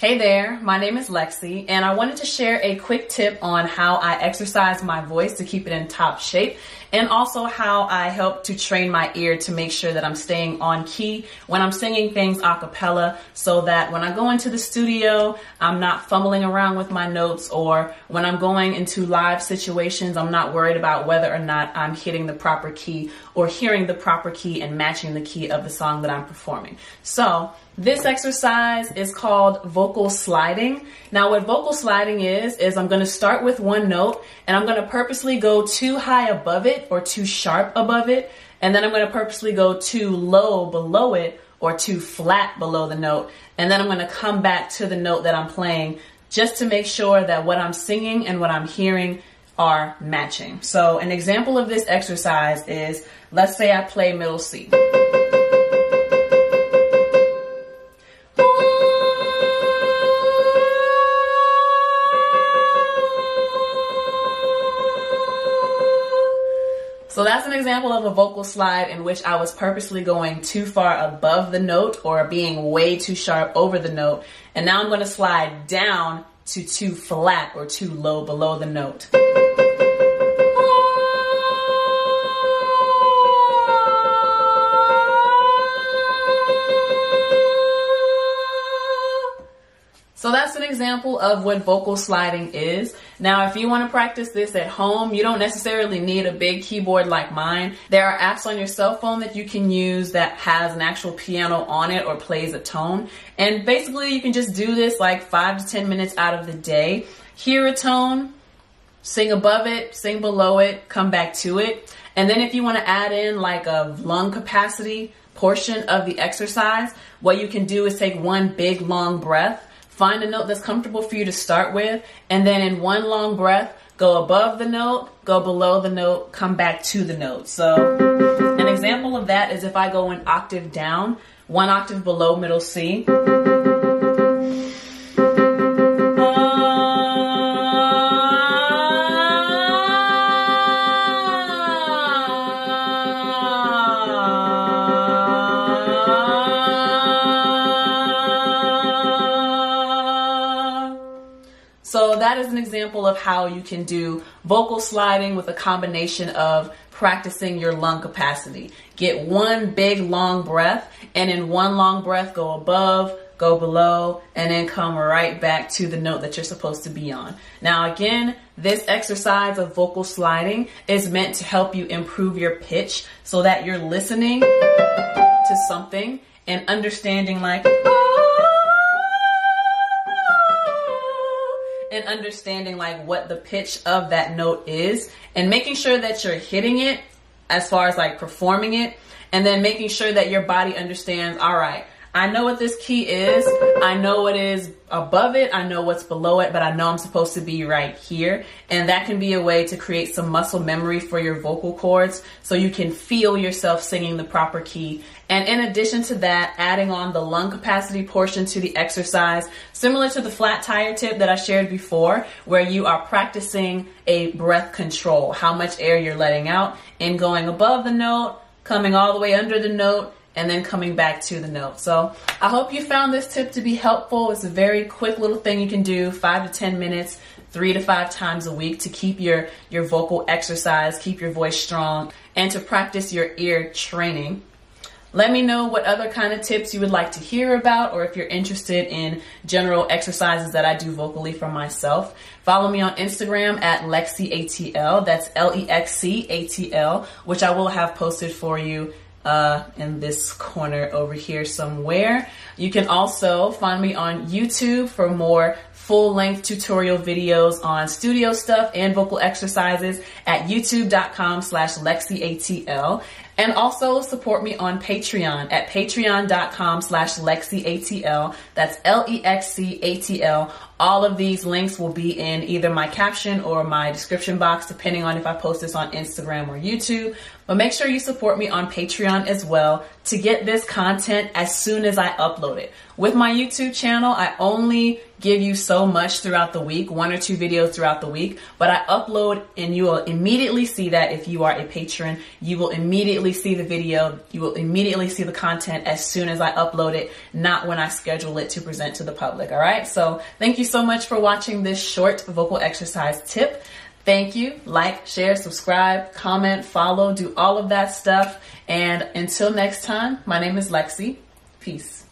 Hey there, my name is Lexi, and I wanted to share a quick tip on how I exercise my voice to keep it in top shape, and also how I help to train my ear to make sure that I'm staying on key when I'm singing things a cappella, so that when I go into the studio, I'm not fumbling around with my notes, or when I'm going into live situations, I'm not worried about whether or not I'm hitting the proper key or hearing the proper key and matching the key of the song that I'm performing. So, this exercise is called vocal sliding. Now what vocal sliding is, is I'm going to start with one note and I'm going to purposely go too high above it or too sharp above it. And then I'm going to purposely go too low below it or too flat below the note. And then I'm going to come back to the note that I'm playing just to make sure that what I'm singing and what I'm hearing are matching. So an example of this exercise is, let's say I play middle C. So that's an example of a vocal slide in which I was purposely going too far above the note or being way too sharp over the note. And now I'm going to slide down to too flat or too low below the note. Example of what vocal sliding is. Now, if you want to practice this at home, you don't necessarily need a big keyboard like mine. There are apps on your cell phone that you can use that has an actual piano on it or plays a tone. And basically you can just do this like five to 10 minutes out of the day. Hear a tone, sing above it, sing below it, come back to it. And then if you want to add in like a lung capacity portion of the exercise, what you can do is take one big long breath Find a note that's comfortable for you to start with, and then in one long breath, go above the note, go below the note, come back to the note. So an example of that is if I go an octave down, one octave below middle C. So that is an example of how you can do vocal sliding with a combination of practicing your lung capacity. Get one big long breath and in one long breath go above, go below, and then come right back to the note that you're supposed to be on. Now again, this exercise of vocal sliding is meant to help you improve your pitch so that you're listening to something and understanding like, and understanding like what the pitch of that note is and making sure that you're hitting it as far as like performing it and then making sure that your body understands all right I know what this key is. I know what is above it. I know what's below it, but I know I'm supposed to be right here. And that can be a way to create some muscle memory for your vocal cords so you can feel yourself singing the proper key. And in addition to that, adding on the lung capacity portion to the exercise, similar to the flat tire tip that I shared before, where you are practicing a breath control, how much air you're letting out and going above the note, coming all the way under the note, and then coming back to the note. So I hope you found this tip to be helpful. It's a very quick little thing you can do, five to 10 minutes, three to five times a week to keep your, your vocal exercise, keep your voice strong, and to practice your ear training. Let me know what other kind of tips you would like to hear about or if you're interested in general exercises that I do vocally for myself. Follow me on Instagram at LexiATL. That's L-E-X-C-A-T-L, which I will have posted for you uh, in this corner over here somewhere. You can also find me on YouTube for more full length tutorial videos on studio stuff and vocal exercises at youtube.com slash lexiatl. And also support me on Patreon at patreon.com slash lexiatl. That's L-E-X-C-A-T-L. All of these links will be in either my caption or my description box, depending on if I post this on Instagram or YouTube. But make sure you support me on Patreon as well to get this content as soon as I upload it. With my YouTube channel, I only give you so much throughout the week, one or two videos throughout the week, but I upload and you will immediately see that if you are a patron, you will immediately see the video. You will immediately see the content as soon as I upload it, not when I schedule it to present to the public. All right. So thank you so much for watching this short vocal exercise tip. Thank you. Like, share, subscribe, comment, follow, do all of that stuff. And until next time, my name is Lexi. Peace.